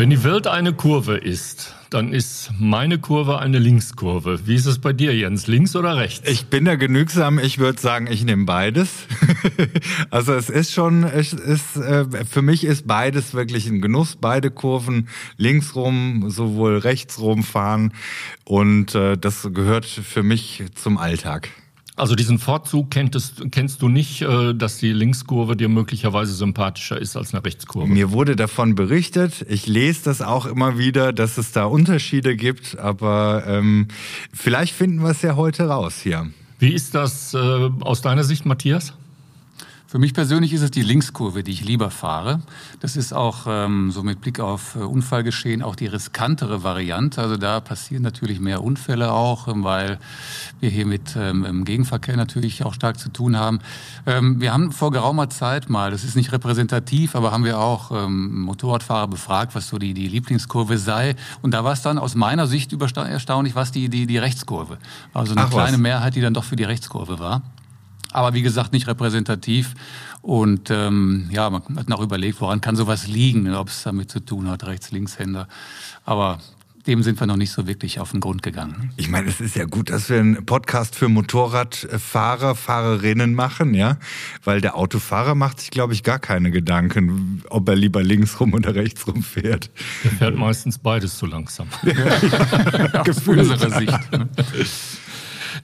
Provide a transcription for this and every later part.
Wenn die Welt eine Kurve ist, dann ist meine Kurve eine Linkskurve. Wie ist es bei dir, Jens? Links oder rechts? Ich bin da genügsam. Ich würde sagen, ich nehme beides. also es ist schon, es ist, äh, für mich ist beides wirklich ein Genuss. Beide Kurven linksrum, sowohl rechtsrum fahren. Und äh, das gehört für mich zum Alltag. Also diesen Vorzug kenntest, kennst du nicht, äh, dass die Linkskurve dir möglicherweise sympathischer ist als eine Rechtskurve? Mir wurde davon berichtet. Ich lese das auch immer wieder, dass es da Unterschiede gibt. Aber ähm, vielleicht finden wir es ja heute raus hier. Wie ist das äh, aus deiner Sicht, Matthias? Für mich persönlich ist es die Linkskurve, die ich lieber fahre. Das ist auch ähm, so mit Blick auf äh, Unfallgeschehen auch die riskantere Variante. Also da passieren natürlich mehr Unfälle auch, ähm, weil wir hier mit ähm, Gegenverkehr natürlich auch stark zu tun haben. Ähm, wir haben vor geraumer Zeit mal, das ist nicht repräsentativ, aber haben wir auch ähm, Motorradfahrer befragt, was so die, die Lieblingskurve sei. Und da war es dann aus meiner Sicht erstaunlich, was die, die, die Rechtskurve. Also eine Ach, kleine was? Mehrheit, die dann doch für die Rechtskurve war. Aber wie gesagt, nicht repräsentativ. Und ähm, ja, man hat noch überlegt, woran kann sowas liegen, ob es damit zu tun hat, Rechts-Linkshänder. Aber dem sind wir noch nicht so wirklich auf den Grund gegangen. Ich meine, es ist ja gut, dass wir einen Podcast für Motorradfahrer, Fahrerinnen machen, ja, weil der Autofahrer macht sich, glaube ich, gar keine Gedanken, ob er lieber links rum oder rechts rum fährt. Er fährt meistens beides zu langsam. Aus unserer Sicht.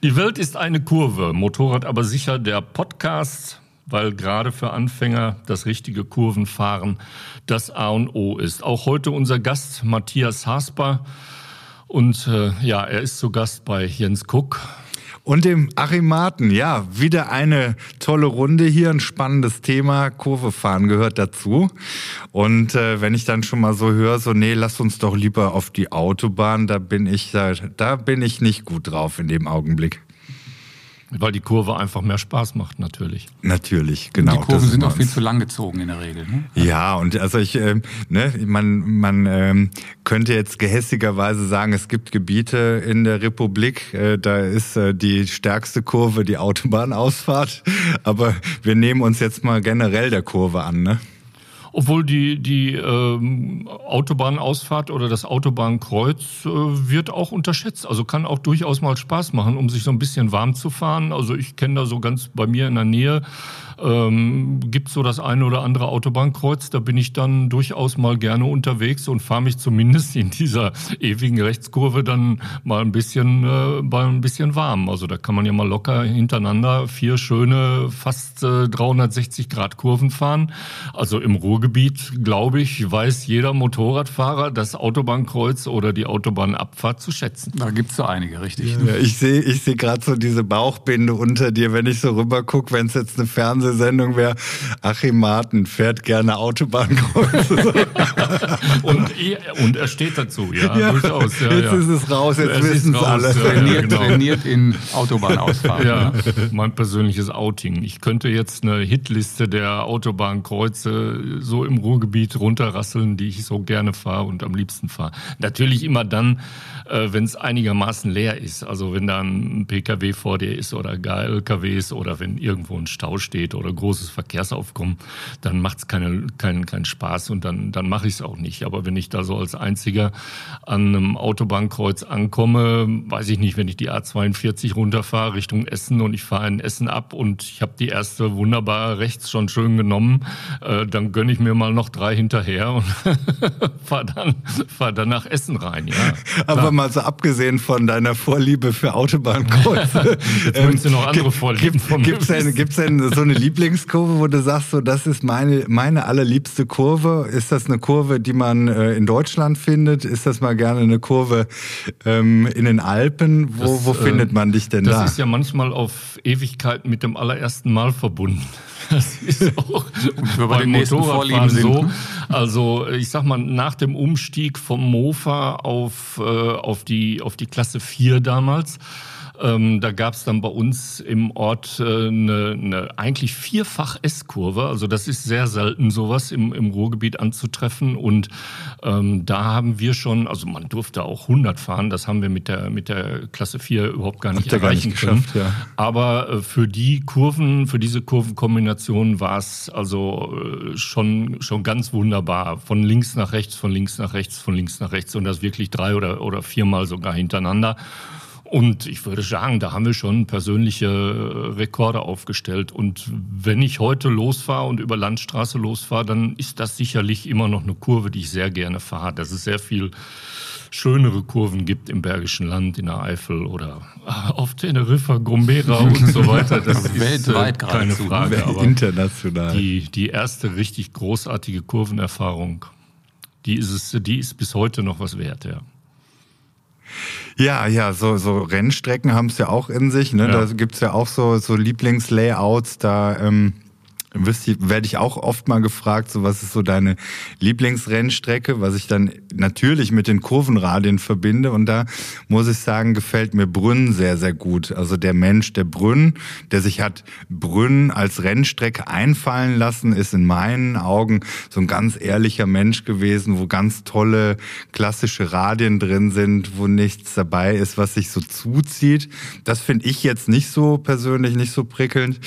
Die Welt ist eine Kurve, Motorrad aber sicher der Podcast, weil gerade für Anfänger das richtige Kurvenfahren das A und O ist. Auch heute unser Gast Matthias Hasper. Und äh, ja, er ist zu Gast bei Jens Kuck und dem Achim Martin. Ja, wieder eine tolle Runde hier, ein spannendes Thema. Kurve fahren gehört dazu. Und äh, wenn ich dann schon mal so höre, so nee, lass uns doch lieber auf die Autobahn, da bin ich da, da bin ich nicht gut drauf in dem Augenblick. Weil die Kurve einfach mehr Spaß macht, natürlich. Natürlich, genau. Und die Kurven sind auch viel zu lang gezogen in der Regel. Ne? Ja, und also ich, äh, ne, man, man ähm, könnte jetzt gehässigerweise sagen, es gibt Gebiete in der Republik, äh, da ist äh, die stärkste Kurve die Autobahnausfahrt. Aber wir nehmen uns jetzt mal generell der Kurve an, ne? Obwohl die, die ähm, Autobahnausfahrt oder das Autobahnkreuz äh, wird auch unterschätzt. Also kann auch durchaus mal Spaß machen, um sich so ein bisschen warm zu fahren. Also ich kenne da so ganz bei mir in der Nähe ähm, gibt so das eine oder andere Autobahnkreuz. Da bin ich dann durchaus mal gerne unterwegs und fahre mich zumindest in dieser ewigen Rechtskurve dann mal ein bisschen, äh, mal ein bisschen warm. Also da kann man ja mal locker hintereinander vier schöne, fast äh, 360 Grad Kurven fahren. Also im Ruhrgebiet, glaube ich, weiß jeder Motorradfahrer das Autobahnkreuz oder die Autobahnabfahrt zu schätzen. Da gibt's so einige, richtig. Ja, ich sehe ich seh gerade so diese Bauchbinde unter dir, wenn ich so rüber gucke, wenn es jetzt eine Fernseh Fernsehsendung wäre, Achim Martin fährt gerne Autobahnkreuze. und, und er steht dazu, ja, ja durchaus. Ja, jetzt ja. ist es raus, jetzt wissen es alle. Trainiert, genau. trainiert in Autobahnausfahren. Ja, ne? mein persönliches Outing. Ich könnte jetzt eine Hitliste der Autobahnkreuze so im Ruhrgebiet runterrasseln, die ich so gerne fahre und am liebsten fahre. Natürlich immer dann, äh, wenn es einigermaßen leer ist. Also wenn da ein PKW vor dir ist oder gar LKWs oder wenn irgendwo ein Stau steht oder großes Verkehrsaufkommen, dann macht es keinen keinen keinen Spaß und dann, dann mache ich es auch nicht. Aber wenn ich da so als Einziger an einem Autobahnkreuz ankomme, weiß ich nicht, wenn ich die A42 runterfahre Richtung Essen und ich fahre in Essen ab und ich habe die erste wunderbar rechts schon schön genommen, äh, dann gönne ich mir mal noch drei hinterher und fahre dann, fahr dann nach Essen rein. Ja, Aber mal so abgesehen von deiner Vorliebe für Autobahnkreuze. Jetzt ähm, du noch andere Vorlieben gibt, von mir. Gibt's denn, gibt's denn so eine Lieblingskurve, wo du sagst, so das ist meine, meine allerliebste Kurve? Ist das eine Kurve, die man äh, in Deutschland findet? Ist das mal gerne eine Kurve ähm, in den Alpen? Wo, das, wo findet man dich denn das da? Das ist ja manchmal auf Ewigkeit mit dem allerersten Mal verbunden. Das ist auch bei den Motorradfahren so. Also ich sag mal, nach dem Umstieg vom Mofa auf, äh, auf, die, auf die Klasse 4 damals, Ähm, da gab es dann bei uns im Ort äh, eine, eine eigentlich vierfach S-Kurve. Also das ist sehr selten sowas im, im Ruhrgebiet anzutreffen. Und ähm, da haben wir schon, also man durfte auch 100 fahren. Das haben wir mit der mit der Klasse 4 überhaupt gar nicht erreichen gar nicht können. Ja. Aber äh, für die Kurven, für diese Kurvenkombination war es also äh, schon schon ganz wunderbar. Von links nach rechts, von links nach rechts, von links nach rechts und das wirklich drei oder oder viermal sogar hintereinander. Und ich würde sagen, da haben wir schon persönliche äh, Rekorde aufgestellt. Und wenn ich heute losfahre und über Landstraße losfahre, dann ist das sicherlich immer noch eine Kurve, die ich sehr gerne fahre. Dass es sehr viel schönere Kurven gibt im Bergischen Land, in der Eifel oder äh, auf Teneriffa, Gombera und so weiter. Das ist Weltweit äh, keine Frage. Aber international. Die, die erste richtig großartige Kurvenerfahrung, die ist, es, die ist bis heute noch was wert, ja. Ja, ja, so, so Rennstrecken haben es ja auch in sich. Ne? Ja. Da gibt's ja auch so, so Lieblingslayouts, da ähm, werde ich auch oft mal gefragt, so was ist so deine Lieblingsrennstrecke, was ich dann natürlich mit den Kurvenradien verbinde. Und da muss ich sagen, gefällt mir Brünn sehr, sehr gut. Also der Mensch, der Brünn, der sich hat Brünn als Rennstrecke einfallen lassen, ist in meinen Augen so ein ganz ehrlicher Mensch gewesen, wo ganz tolle klassische Radien drin sind, wo nichts dabei ist, was sich so zuzieht. Das finde ich jetzt nicht so persönlich, nicht so prickelnd.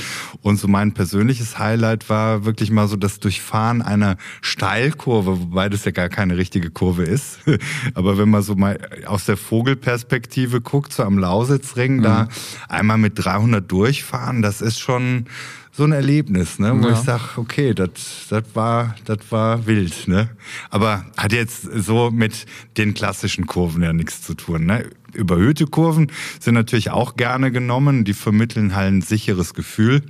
Und so mein persönliches Highlight Highlight war wirklich mal so das Durchfahren einer Steilkurve, wobei das ja gar keine richtige Kurve ist. Aber wenn man so mal aus der Vogelperspektive guckt, so am Lausitzring, mhm. da einmal mit 300 durchfahren, das ist schon so ein Erlebnis, ne, wo ja. ich sag, okay, das das war das war wild, ne? Aber hat jetzt so mit den klassischen Kurven ja nichts zu tun, ne? Überhöhte Kurven sind natürlich auch gerne genommen, die vermitteln halt ein sicheres Gefühl.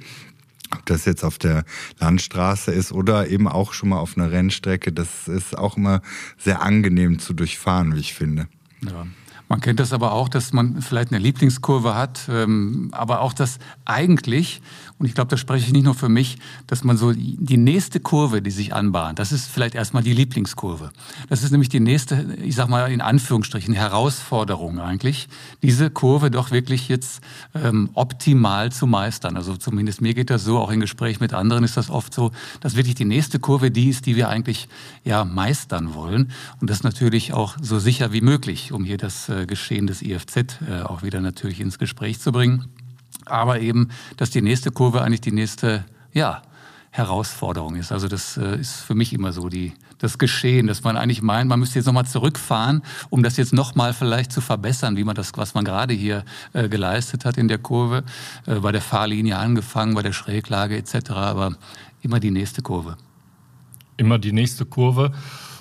Ob das jetzt auf der Landstraße ist oder eben auch schon mal auf einer Rennstrecke, das ist auch immer sehr angenehm zu durchfahren, wie ich finde. Ja. Man kennt das aber auch, dass man vielleicht eine Lieblingskurve hat, ähm, aber auch, dass eigentlich, und ich glaube, da spreche ich nicht nur für mich, dass man so die nächste Kurve, die sich anbahnt, das ist vielleicht erstmal die Lieblingskurve. Das ist nämlich die nächste, ich sag mal in Anführungsstrichen, Herausforderung eigentlich, diese Kurve doch wirklich jetzt ähm, optimal zu meistern. Also zumindest mir geht das so, auch in Gespräch mit anderen ist das oft so, dass wirklich die nächste Kurve die ist, die wir eigentlich ja meistern wollen. Und das natürlich auch so sicher wie möglich, um hier das äh, Geschehen des IFZ äh, auch wieder natürlich ins Gespräch zu bringen aber eben, dass die nächste Kurve eigentlich die nächste, ja, Herausforderung ist. Also das äh, ist für mich immer so die, das Geschehen, dass man eigentlich meint, man müsste jetzt nochmal zurückfahren, um das jetzt nochmal vielleicht zu verbessern, wie man das, was man gerade hier äh, geleistet hat in der Kurve, äh, bei der Fahrlinie angefangen, bei der Schräglage etc. Aber immer die nächste Kurve. Immer die nächste Kurve.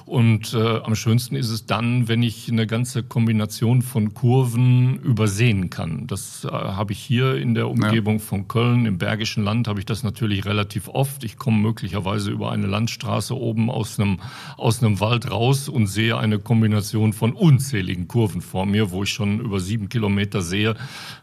Und äh, am schönsten ist es dann, wenn ich eine ganze Kombination von Kurven übersehen kann. Das äh, habe ich hier in der Umgebung ja. von Köln, im Bergischen Land, habe ich das natürlich relativ oft. Ich komme möglicherweise über eine Landstraße oben aus einem, aus einem Wald raus und sehe eine Kombination von unzähligen Kurven vor mir, wo ich schon über sieben Kilometer sehe.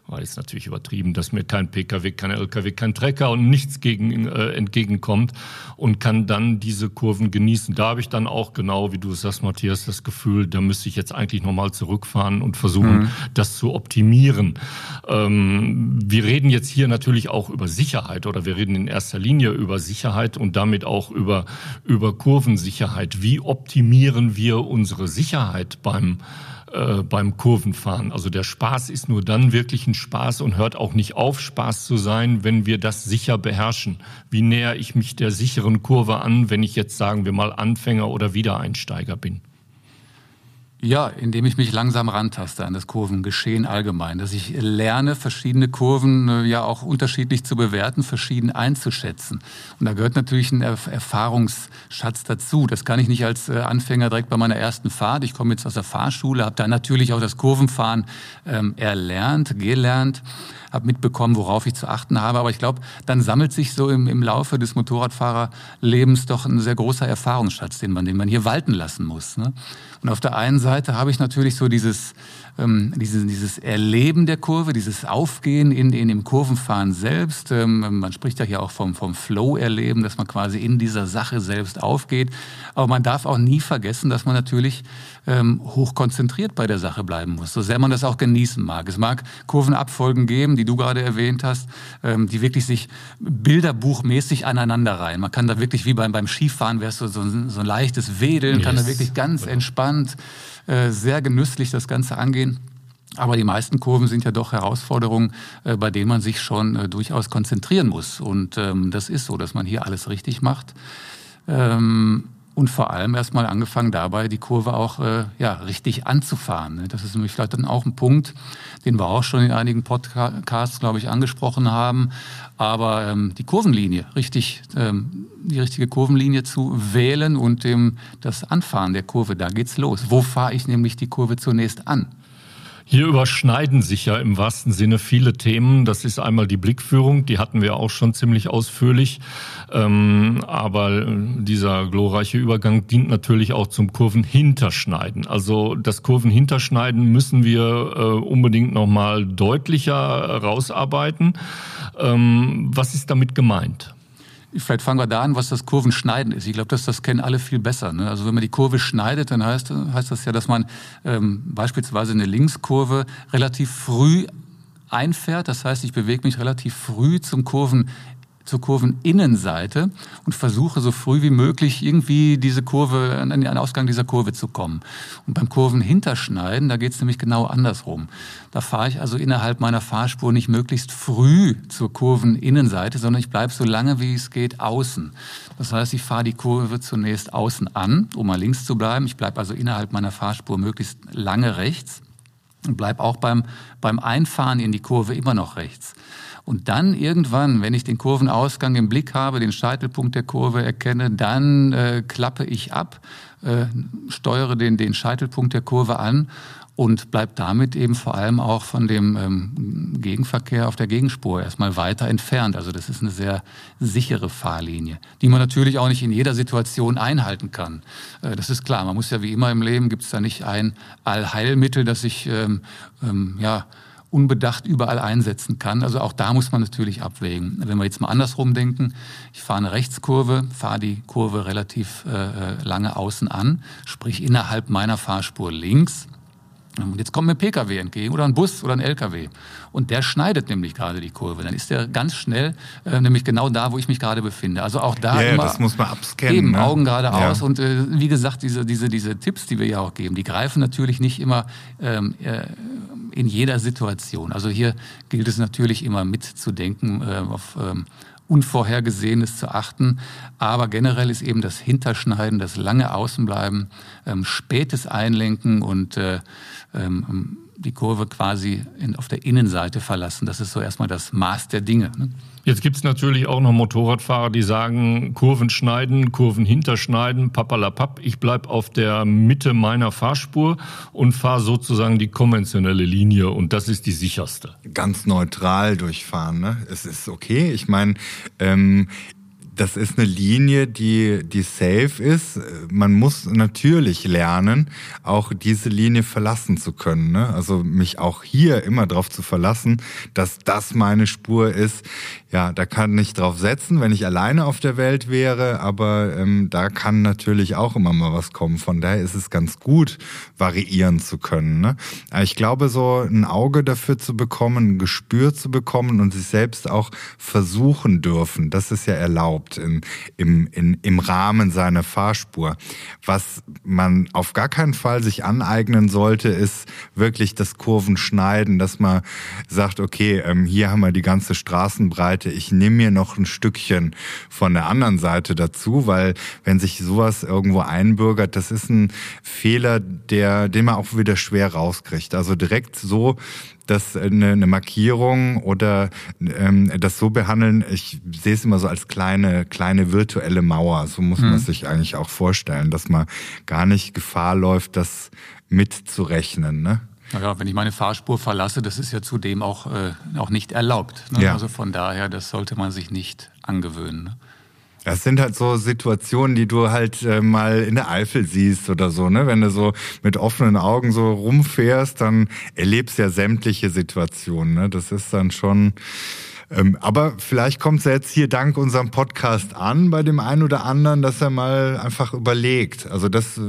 War jetzt natürlich übertrieben, dass mir kein Pkw, kein Lkw, kein Trecker und nichts gegen, äh, entgegenkommt und kann dann diese Kurven genießen. Da habe ich dann auch genau genau, wie du es sagst, Matthias, das Gefühl, da müsste ich jetzt eigentlich nochmal zurückfahren und versuchen, mhm. das zu optimieren. Ähm, wir reden jetzt hier natürlich auch über Sicherheit oder wir reden in erster Linie über Sicherheit und damit auch über, über Kurvensicherheit. Wie optimieren wir unsere Sicherheit beim äh, beim Kurvenfahren. Also der Spaß ist nur dann wirklich ein Spaß und hört auch nicht auf, Spaß zu sein, wenn wir das sicher beherrschen. Wie näher ich mich der sicheren Kurve an, wenn ich jetzt sagen wir mal Anfänger oder Wiedereinsteiger bin? Ja, indem ich mich langsam rantaste an das Kurvengeschehen allgemein, dass ich lerne, verschiedene Kurven äh, ja auch unterschiedlich zu bewerten, verschieden einzuschätzen. Und da gehört natürlich ein Erfahrungsschatz dazu. Das kann ich nicht als äh, Anfänger direkt bei meiner ersten Fahrt. Ich komme jetzt aus der Fahrschule, habe da natürlich auch das Kurvenfahren ähm, erlernt, gelernt habe mitbekommen, worauf ich zu achten habe. Aber ich glaube, dann sammelt sich so im, im Laufe des Motorradfahrerlebens doch ein sehr großer Erfahrungsschatz, den man, den man hier walten lassen muss. Ne? Und auf der einen Seite habe ich natürlich so dieses, ähm, dieses, dieses Erleben der Kurve, dieses Aufgehen in, in dem Kurvenfahren selbst. Ähm, man spricht ja hier auch vom, vom Flow-Erleben, dass man quasi in dieser Sache selbst aufgeht. Aber man darf auch nie vergessen, dass man natürlich ähm, hoch konzentriert bei der Sache bleiben muss, so sehr man das auch genießen mag. Es mag Kurvenabfolgen geben, die du gerade erwähnt hast, ähm, die wirklich sich bilderbuchmäßig aneinander reihen. Man kann da wirklich wie beim, beim Skifahren, wärst du so, so, so ein leichtes Wedeln, yes. kann da wirklich ganz entspannt, äh, sehr genüsslich das Ganze angehen. Aber die meisten Kurven sind ja doch Herausforderungen, äh, bei denen man sich schon äh, durchaus konzentrieren muss. Und ähm, das ist so, dass man hier alles richtig macht. Ähm, und vor allem erstmal angefangen dabei, die Kurve auch äh, ja, richtig anzufahren. Ne? Das ist nämlich vielleicht dann auch ein Punkt, den wir auch schon in einigen Podcasts, glaube ich, angesprochen haben. Aber ähm, die Kurvenlinie, richtig, die richtige Kurvenlinie zu wählen und dem, das Anfahren der Kurve, da geht's los. Wo fahre ich nämlich die Kurve zunächst an? Hier überschneiden sich ja im wahrsten Sinne viele Themen. Das ist einmal die Blickführung, die hatten wir auch schon ziemlich ausführlich. Ähm, aber dieser glorreiche Übergang dient natürlich auch zum Kurvenhinterschneiden. Also das Kurvenhinterschneiden müssen wir äh, unbedingt nochmal deutlicher rausarbeiten. Ähm, was ist damit gemeint? Vielleicht fangen wir da an, was das Kurvenschneiden ist. Ich glaube, dass das kennen alle viel besser. Ne? Also wenn man die Kurve schneidet, dann heißt, heißt das ja, dass man ähm, beispielsweise eine Linkskurve relativ früh einfährt. Das heißt, ich bewege mich relativ früh zum Kurven zur Kurveninnenseite und versuche so früh wie möglich irgendwie diese Kurve, an den Ausgang dieser Kurve zu kommen. Und beim Kurvenhinterschneiden, da geht es nämlich genau andersrum. Da fahre ich also innerhalb meiner Fahrspur nicht möglichst früh zur Kurveninnenseite, sondern ich bleibe so lange wie es geht außen. Das heißt, ich fahre die Kurve zunächst außen an, um mal links zu bleiben. Ich bleibe also innerhalb meiner Fahrspur möglichst lange rechts und bleibe auch beim, beim Einfahren in die Kurve immer noch rechts. Und dann irgendwann, wenn ich den Kurvenausgang im Blick habe, den Scheitelpunkt der Kurve erkenne, dann äh, klappe ich ab, äh, steuere den, den Scheitelpunkt der Kurve an und bleibt damit eben vor allem auch von dem ähm, Gegenverkehr auf der Gegenspur erstmal weiter entfernt. Also das ist eine sehr sichere Fahrlinie, die man natürlich auch nicht in jeder Situation einhalten kann. Äh, das ist klar. Man muss ja wie immer im Leben gibt es da nicht ein Allheilmittel, das sich ähm, ähm, ja unbedacht überall einsetzen kann. Also auch da muss man natürlich abwägen. Wenn wir jetzt mal andersrum denken, ich fahre eine Rechtskurve, fahre die Kurve relativ äh, äh lange außen an, sprich innerhalb meiner Fahrspur links, und jetzt kommt mir ein Pkw entgegen oder ein Bus oder ein Lkw. Und der schneidet nämlich gerade die Kurve. Dann ist der ganz schnell, äh, nämlich genau da, wo ich mich gerade befinde. Also auch da ja, immer das muss man abscannen. Eben, ne? Augen geradeaus. Ja. Und äh, wie gesagt, diese, diese, diese Tipps, die wir ja auch geben, die greifen natürlich nicht immer ähm, äh, in jeder Situation. Also hier gilt es natürlich immer mitzudenken, äh, auf ähm, Unvorhergesehenes zu achten. Aber generell ist eben das Hinterschneiden, das lange Außenbleiben, ähm, spätes Einlenken und äh, ähm, die Kurve quasi in, auf der Innenseite verlassen. Das ist so erstmal das Maß der Dinge. Ne? Jetzt gibt's natürlich auch noch Motorradfahrer, die sagen, Kurven schneiden, Kurven hinterschneiden, papalapap, ich bleib auf der Mitte meiner Fahrspur und fahre sozusagen die konventionelle Linie und das ist die sicherste. Ganz neutral durchfahren, ne? Es ist okay. Ich meine, ähm, das ist eine Linie, die, die safe ist. Man muss natürlich lernen, auch diese Linie verlassen zu können. Ne? Also mich auch hier immer darauf zu verlassen, dass das meine Spur ist. Ja, da kann ich drauf setzen, wenn ich alleine auf der Welt wäre, aber ähm, da kann natürlich auch immer mal was kommen. Von daher ist es ganz gut, variieren zu können. Ne? Ich glaube, so ein Auge dafür zu bekommen, ein Gespür zu bekommen und sich selbst auch versuchen dürfen, das ist ja erlaubt überhaupt in, im, in, im Rahmen seiner Fahrspur. Was man auf gar keinen Fall sich aneignen sollte, ist wirklich das Kurvenschneiden, dass man sagt, okay, ähm, hier haben wir die ganze Straßenbreite, ich nehme mir noch ein Stückchen von der anderen Seite dazu, weil wenn sich sowas irgendwo einbürgert, das ist ein Fehler, der, den man auch wieder schwer rauskriegt. Also direkt so das eine, eine Markierung oder ähm, das so behandeln, ich sehe es immer so als kleine, kleine virtuelle Mauer. So muss mhm. man sich eigentlich auch vorstellen, dass man gar nicht Gefahr läuft, das mitzurechnen. Ne? Ja, wenn ich meine Fahrspur verlasse, das ist ja zudem auch, äh, auch nicht erlaubt. Ne? Ja. Also von daher, das sollte man sich nicht angewöhnen. Ne? Das sind halt so Situationen, die du halt äh, mal in der Eifel siehst oder so, ne? Wenn du so mit offenen Augen so rumfährst, dann erlebst du ja sämtliche Situationen, ne? Das ist dann schon aber vielleicht kommt es jetzt hier dank unserem Podcast an bei dem einen oder anderen, dass er mal einfach überlegt. Also das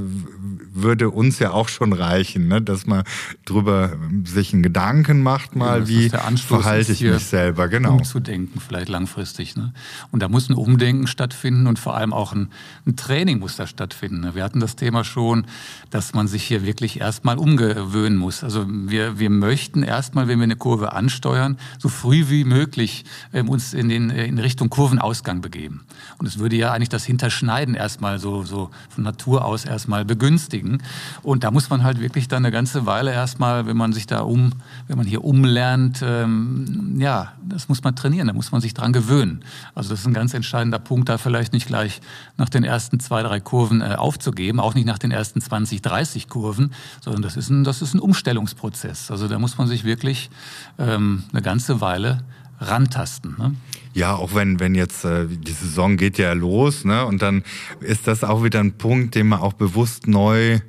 würde uns ja auch schon reichen, ne? dass man drüber sich einen Gedanken macht, mal ja, wie verhalte ich mich selber, genau. Umzudenken vielleicht langfristig. Ne? Und da muss ein Umdenken stattfinden und vor allem auch ein, ein Training muss da stattfinden. Ne? Wir hatten das Thema schon, dass man sich hier wirklich erstmal umgewöhnen muss. Also wir, wir möchten erstmal, wenn wir eine Kurve ansteuern, so früh wie möglich äh, uns in, den, äh, in Richtung Kurvenausgang begeben. Und es würde ja eigentlich das Hinterschneiden erstmal so, so von Natur aus erstmal begünstigen. Und da muss man halt wirklich dann eine ganze Weile erstmal, wenn man sich da um, wenn man hier umlernt, ähm, ja, das muss man trainieren, da muss man sich dran gewöhnen. Also das ist ein ganz entscheidender Punkt, da vielleicht nicht gleich nach den ersten zwei, drei Kurven äh, aufzugeben, auch nicht nach den ersten 20, 30 Kurven, sondern das ist ein, das ist ein Umstellungsprozess. Also da muss man sich wirklich ähm, eine ganze Weile rantasten. Ne? Ja, auch wenn, wenn jetzt äh, die Saison geht ja los, ne? Und dann ist das auch wieder ein Punkt, den man auch bewusst neu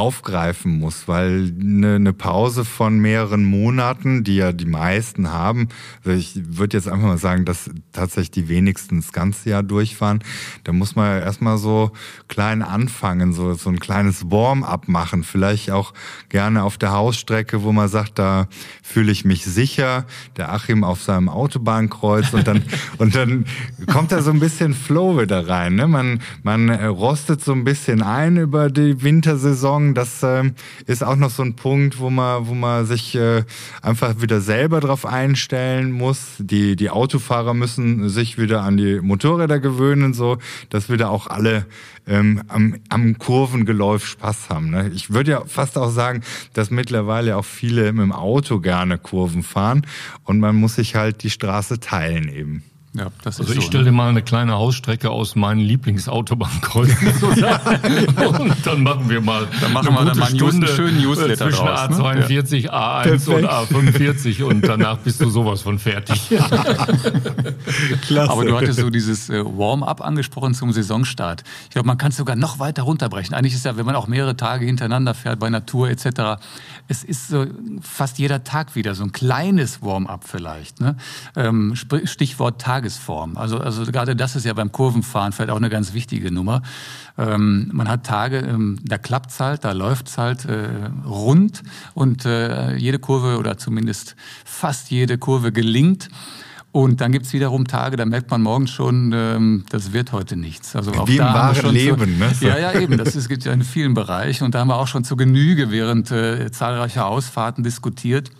aufgreifen muss, weil eine, eine Pause von mehreren Monaten, die ja die meisten haben, also ich würde jetzt einfach mal sagen, dass tatsächlich die wenigsten das ganze Jahr durchfahren, da muss man ja erstmal so klein anfangen, so, so ein kleines Warm-up machen, vielleicht auch gerne auf der Hausstrecke, wo man sagt, da fühle ich mich sicher, der Achim auf seinem Autobahnkreuz und dann, und dann kommt da so ein bisschen Flow wieder rein, ne? man, man rostet so ein bisschen ein über die Wintersaison Das äh, ist auch noch so ein Punkt, wo man, wo man sich äh, einfach wieder selber drauf einstellen muss. Die, die Autofahrer müssen sich wieder an die Motorräder gewöhnen, so dass wieder auch alle ähm, am, am Kurvengeläuf Spaß haben. Ne? Ich würde ja fast auch sagen, dass mittlerweile auch viele mit dem Auto gerne Kurven fahren und man muss sich halt die Straße teilen eben. Ja, das also ist ich so, stelle ne? mal eine kleine Hausstrecke aus meinen Lieblingsautobahnkreuzungen zusammen und dann machen wir mal dann machen wir dann mal einen schönen Newsletter zwischen draus, A42, ne? A1 Perfekt. und A45 und danach bist du sowas von fertig. Klasse. Aber du hattest so dieses äh, Warm-up angesprochen zum Saisonstart. Ich glaube, man kann es sogar noch weiter runterbrechen. Eigentlich ist ja, wenn man auch mehrere Tage hintereinander fährt bei Natur etc., es ist so fast jeder Tag wieder so ein kleines Warm-up vielleicht. Ne? Ähm, Stichwort Tagesform. Also, also gerade das ist ja beim Kurvenfahren vielleicht auch eine ganz wichtige Nummer. Ähm, man hat Tage, ähm, da klappt's halt, da läuft's halt äh, rund und äh, jede Kurve oder zumindest fast jede Kurve gelingt. Und dann gibt's wiederum Tage, da merkt man morgens schon, ähm, das wird heute nichts. Also auch Wie im wahren Leben, ne? Ja, ja, eben. Das ist, gibt ja in vielen Bereichen. Und da haben wir auch schon zu Genüge während äh, zahlreicher Ausfahrten diskutiert.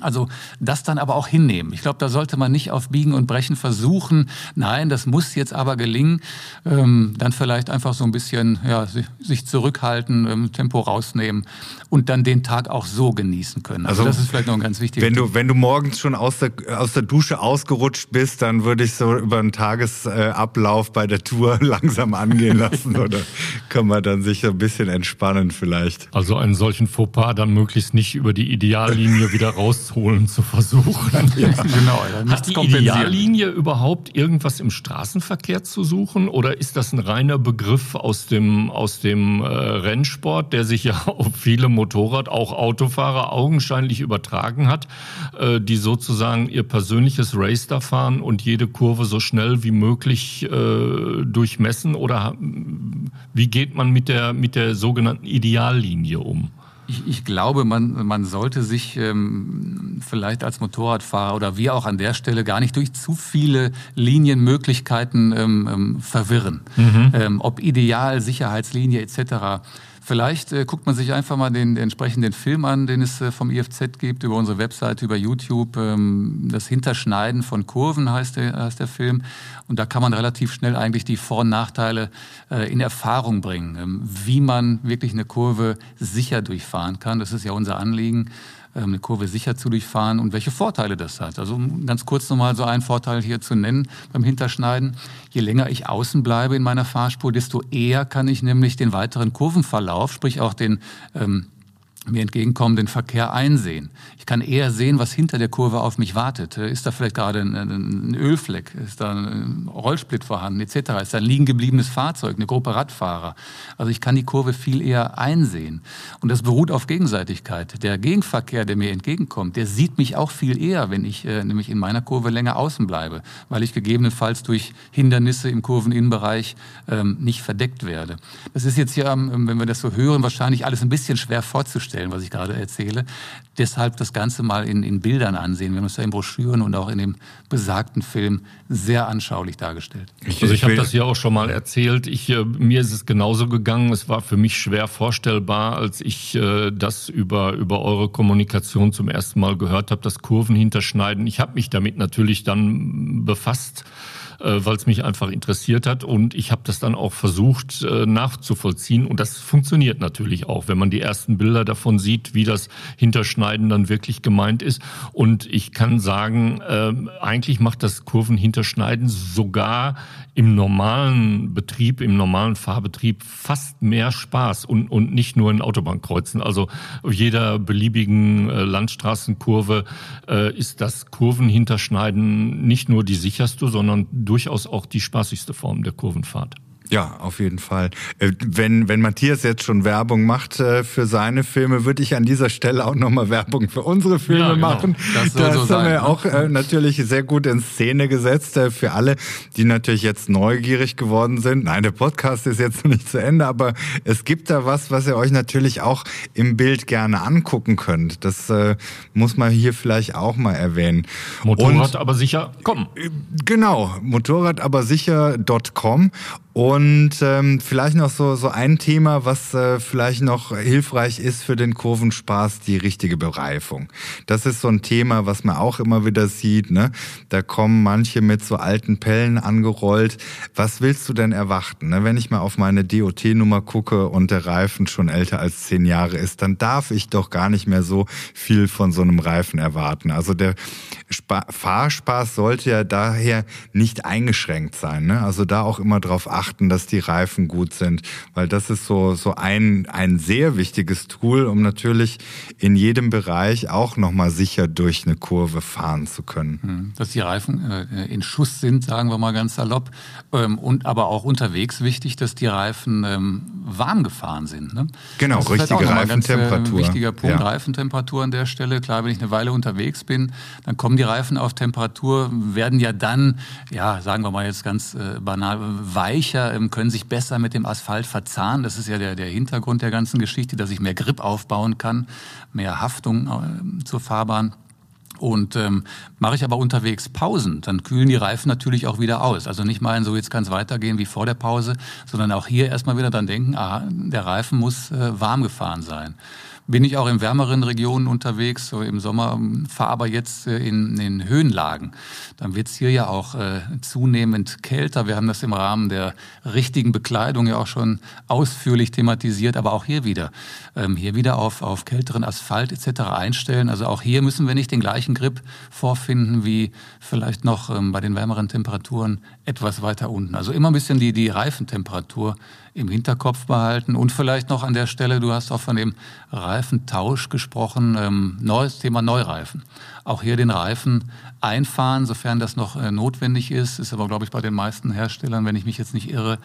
Also das dann aber auch hinnehmen. Ich glaube, da sollte man nicht auf Biegen und Brechen versuchen. Nein, das muss jetzt aber gelingen. Ähm, dann vielleicht einfach so ein bisschen ja, sich zurückhalten, ähm, Tempo rausnehmen und dann den Tag auch so genießen können. Also, also das ist vielleicht noch ein ganz wichtiger wenn du Wenn du morgens schon aus der, aus der Dusche ausgerutscht bist, dann würde ich so über einen Tagesablauf bei der Tour langsam angehen lassen. oder kann man dann sich ein bisschen entspannen vielleicht. Also einen solchen Fauxpas dann möglichst nicht über die Ideallinie wieder raus rausholen zu versuchen. Ja, genau. Hat die Ideallinie überhaupt irgendwas im Straßenverkehr zu suchen oder ist das ein reiner Begriff aus dem, aus dem äh, Rennsport, der sich ja auf viele Motorrad, auch Autofahrer augenscheinlich übertragen hat, äh, die sozusagen ihr persönliches Race da fahren und jede Kurve so schnell wie möglich äh, durchmessen oder wie geht man mit der, mit der sogenannten Ideallinie um? Ich, ich glaube, man, man sollte sich ähm, vielleicht als Motorradfahrer oder wir auch an der Stelle gar nicht durch zu viele Linienmöglichkeiten ähm, ähm, verwirren. Mhm. Ähm, ob ideal, Sicherheitslinie etc. Vielleicht äh, guckt man sich einfach mal den, den entsprechenden Film an, den es äh, vom IFZ gibt, über unsere Webseite, über YouTube. Ähm, das Hinterschneiden von Kurven heißt der, heißt der Film. Und da kann man relativ schnell eigentlich die Vor- und Nachteile äh, in Erfahrung bringen, ähm, wie man wirklich eine Kurve sicher durchfahren kann. Das ist ja unser Anliegen. Eine Kurve sicher zu durchfahren und welche Vorteile das hat. Also um ganz kurz nochmal so einen Vorteil hier zu nennen beim Hinterschneiden. Je länger ich außen bleibe in meiner Fahrspur, desto eher kann ich nämlich den weiteren Kurvenverlauf, sprich auch den ähm, mir entgegenkommenden Verkehr einsehen. Ich kann eher sehen, was hinter der Kurve auf mich wartet. Ist da vielleicht gerade ein, ein Ölfleck? Ist da ein Rollsplit vorhanden etc.? Ist da ein liegen gebliebenes Fahrzeug, eine Gruppe Radfahrer? Also ich kann die Kurve viel eher einsehen. Und das beruht auf Gegenseitigkeit. Der Gegenverkehr, der mir entgegenkommt, der sieht mich auch viel eher, wenn ich äh, nämlich in meiner Kurve länger außen bleibe, weil ich gegebenenfalls durch Hindernisse im Kurveninnenbereich ähm, nicht verdeckt werde. Das ist jetzt ähm, wenn wir das so hören, wahrscheinlich alles ein bisschen schwer vorzustellen vorstellen, was ich gerade erzähle. Deshalb das Ganze mal in, in Bildern ansehen. Wir haben es ja in Broschüren und auch in dem besagten Film sehr anschaulich dargestellt. Ich, also ich habe das hier auch schon mal erzählt. Ich, äh, mir ist es genauso gegangen. Es war für mich schwer vorstellbar, als ich äh, das über, über eure Kommunikation zum ersten Mal gehört habe, das Kurven hinterschneiden. Ich habe mich damit natürlich dann befasst weil es mich einfach interessiert hat. Und ich habe das dann auch versucht äh, nachzuvollziehen. Und das funktioniert natürlich auch, wenn man die ersten Bilder davon sieht, wie das Hinterschneiden dann wirklich gemeint ist. Und ich kann sagen, äh, eigentlich macht das Kurvenhinterschneiden sogar im normalen Betrieb, im normalen Fahrbetrieb fast mehr Spaß und, und nicht nur in Autobahnkreuzen. Also jeder beliebigen äh, Landstraßenkurve äh, ist das Kurvenhinterschneiden nicht nur die sicherste, sondern durchaus auch die spaßigste Form der Kurvenfahrt. Ja, auf jeden Fall. Äh, wenn, wenn Matthias jetzt schon Werbung macht äh, für seine Filme, würde ich an dieser Stelle auch nochmal Werbung für unsere Filme ja, genau. machen. Das, soll das so haben sein, wir ne? auch äh, natürlich sehr gut in Szene gesetzt für alle, die natürlich jetzt neugierig geworden sind. Nein, der Podcast ist jetzt noch nicht zu Ende, aber es gibt da was, was ihr euch natürlich auch im Bild gerne angucken könnt. Das äh, muss man hier vielleicht auch mal erwähnen. Motorrad Und, aber sicher, komm. Genau, Motorrad aber sicher.com und ähm, vielleicht noch so, so ein Thema, was äh, vielleicht noch hilfreich ist für den Kurvenspaß, die richtige Bereifung. Das ist so ein Thema, was man auch immer wieder sieht. Ne? Da kommen manche mit so alten Pellen angerollt. Was willst du denn erwarten? Ne? Wenn ich mal auf meine DOT-Nummer gucke und der Reifen schon älter als zehn Jahre ist, dann darf ich doch gar nicht mehr so viel von so einem Reifen erwarten. Also der Spa Fahrspaß sollte ja daher nicht eingeschränkt sein. Ne? Also da auch immer drauf achten achten, dass die Reifen gut sind, weil das ist so so ein ein sehr wichtiges Tool, um natürlich in jedem Bereich auch noch mal sicher durch eine Kurve fahren zu können. Hm, dass die Reifen äh, in Schuss sind, sagen wir mal ganz salopp, ähm, und aber auch unterwegs wichtig, dass die Reifen ähm, warm gefahren sind. Ne? Genau, das richtige ist halt Reifentemperatur. Ganz, äh, wichtiger Punkt, ja. Reifentemperatur an der Stelle. Klar, wenn ich eine Weile unterwegs bin, dann kommen die Reifen auf Temperatur, werden ja dann, ja, sagen wir mal jetzt ganz äh, banal, weich weicher, können sich besser mit dem Asphalt verzahnen. Das ist ja der, der Hintergrund der ganzen Geschichte, dass ich mehr Grip aufbauen kann, mehr Haftung äh, zur Fahrbahn. Und ähm, mache ich aber unterwegs Pausen, dann kühlen die Reifen natürlich auch wieder aus. Also nicht meinen, so jetzt kann es weitergehen wie vor der Pause, sondern auch hier erstmal wieder dann denken, ah, der Reifen muss äh, warm gefahren sein bin ich auch in wärmeren Regionen unterwegs, so im Sommer, fahre aber jetzt äh, in, in Höhenlagen. Dann wird es hier ja auch äh, zunehmend kälter. Wir haben das im Rahmen der richtigen Bekleidung ja auch schon ausführlich thematisiert, aber auch hier wieder. Ähm, hier wieder auf, auf kälteren Asphalt etc. einstellen. Also auch hier müssen wir nicht den gleichen Grip vorfinden wie vielleicht noch ähm, bei den wärmeren Temperaturen etwas weiter unten. Also immer ein bisschen die, die Reifentemperatur im Hinterkopf behalten. Und vielleicht noch an der Stelle, du hast auch von dem Reifentausch gesprochen, ähm, neues Thema Neureifen. Auch hier den Reifen einfahren, sofern das noch äh, notwendig ist. Ist aber, glaube ich, bei den meisten Herstellern, wenn ich mich jetzt nicht irre,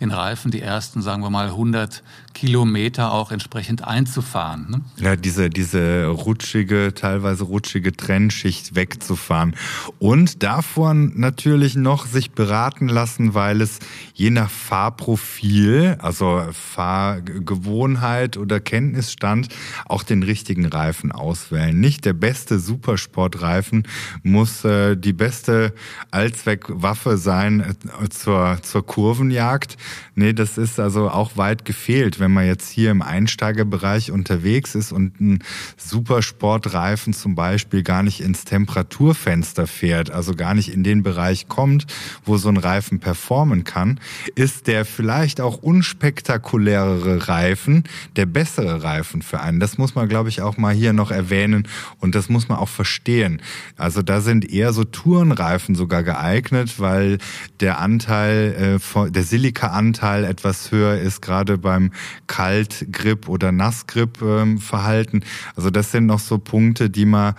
den Reifen die ersten, sagen wir mal, 100 Kilometer auch entsprechend einzufahren. Ne? Ja, diese, diese rutschige, teilweise rutschige Trennschicht wegzufahren. Und davon natürlich noch sich beraten lassen, weil es je nach Fahrprofil, also Fahrgewohnheit oder Kenntnisstand, auch den richtigen Reifen auswählen. Nicht der beste Super Sportreifen muss äh, die beste Allzweckwaffe sein äh, zur, zur Kurvenjagd. Nee, das ist also auch weit gefehlt, wenn man jetzt hier im Einsteigerbereich unterwegs ist und ein Supersportreifen zum Beispiel gar nicht ins Temperaturfenster fährt, also gar nicht in den Bereich kommt, wo so ein Reifen performen kann, ist der vielleicht auch unspektakulärere Reifen der bessere Reifen für einen. Das muss man, glaube ich, auch mal hier noch erwähnen und das muss man auch verstehen. Also da sind eher so Tourenreifen sogar geeignet, weil der Anteil, äh, der Silika-Anteil etwas höher ist, gerade beim Kaltgrip oder Nassgrip-Verhalten. Ähm, also das sind noch so Punkte, die man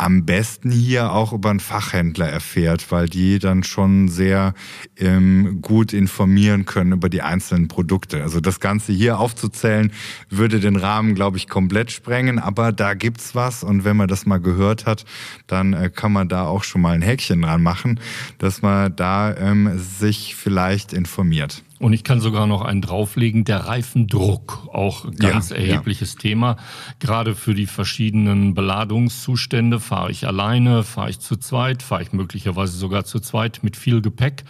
am besten hier auch über einen Fachhändler erfährt, weil die dann schon sehr ähm, gut informieren können über die einzelnen Produkte. Also das Ganze hier aufzuzählen, würde den Rahmen, glaube ich, komplett sprengen, aber da gibt's was und wenn man das mal gehört hat, dann äh, kann man da auch schon mal ein Häkchen dran machen, dass man da ähm, sich vielleicht informiert. Und ich kann sogar noch einen drauflegen, der Reifendruck, auch ganz ja, erhebliches ja. Thema. Gerade für die verschiedenen Beladungszustände, fahre ich alleine, fahre ich zu zweit, fahre ich möglicherweise sogar zu zweit mit viel Gepäck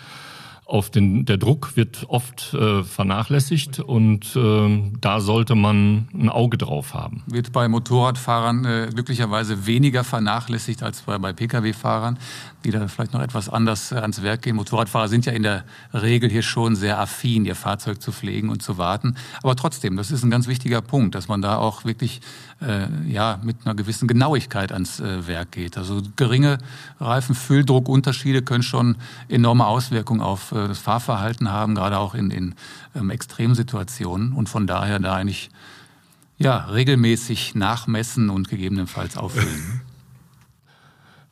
auf den, der Druck wird oft äh, vernachlässigt und äh, da sollte man ein Auge drauf haben. Wird bei Motorradfahrern äh, glücklicherweise weniger vernachlässigt als bei, bei Pkw-Fahrern, die da vielleicht noch etwas anders äh, ans Werk gehen. Motorradfahrer sind ja in der Regel hier schon sehr affin, ihr Fahrzeug zu pflegen und zu warten. Aber trotzdem, das ist ein ganz wichtiger Punkt, dass man da auch wirklich äh, ja, mit einer gewissen Genauigkeit ans äh, Werk geht. Also geringe Reifenfülldruckunterschiede können schon enorme Auswirkungen auf äh, das Fahrverhalten haben, gerade auch in, in ähm, Extremsituationen. Und von daher da eigentlich ja, regelmäßig nachmessen und gegebenenfalls auffüllen.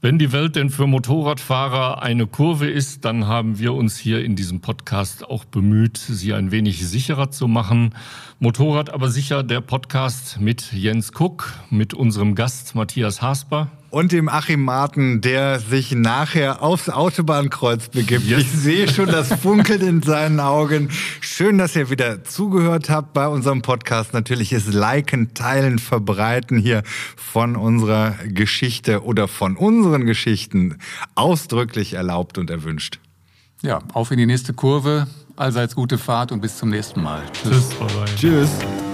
Wenn die Welt denn für Motorradfahrer eine Kurve ist, dann haben wir uns hier in diesem Podcast auch bemüht, sie ein wenig sicherer zu machen. Motorrad aber sicher der Podcast mit Jens Kuck, mit unserem Gast Matthias Hasper und dem Achim Marten, der sich nachher aufs Autobahnkreuz begibt. Yes. Ich sehe schon das Funkeln in seinen Augen. Schön, dass ihr wieder zugehört habt bei unserem Podcast. Natürlich ist Liken, Teilen, Verbreiten hier von unserer Geschichte oder von unseren Geschichten ausdrücklich erlaubt und erwünscht. Ja, auf in die nächste Kurve. Allseits gute Fahrt und bis zum nächsten Mal. Tschüss. Tschüss. Tschüss.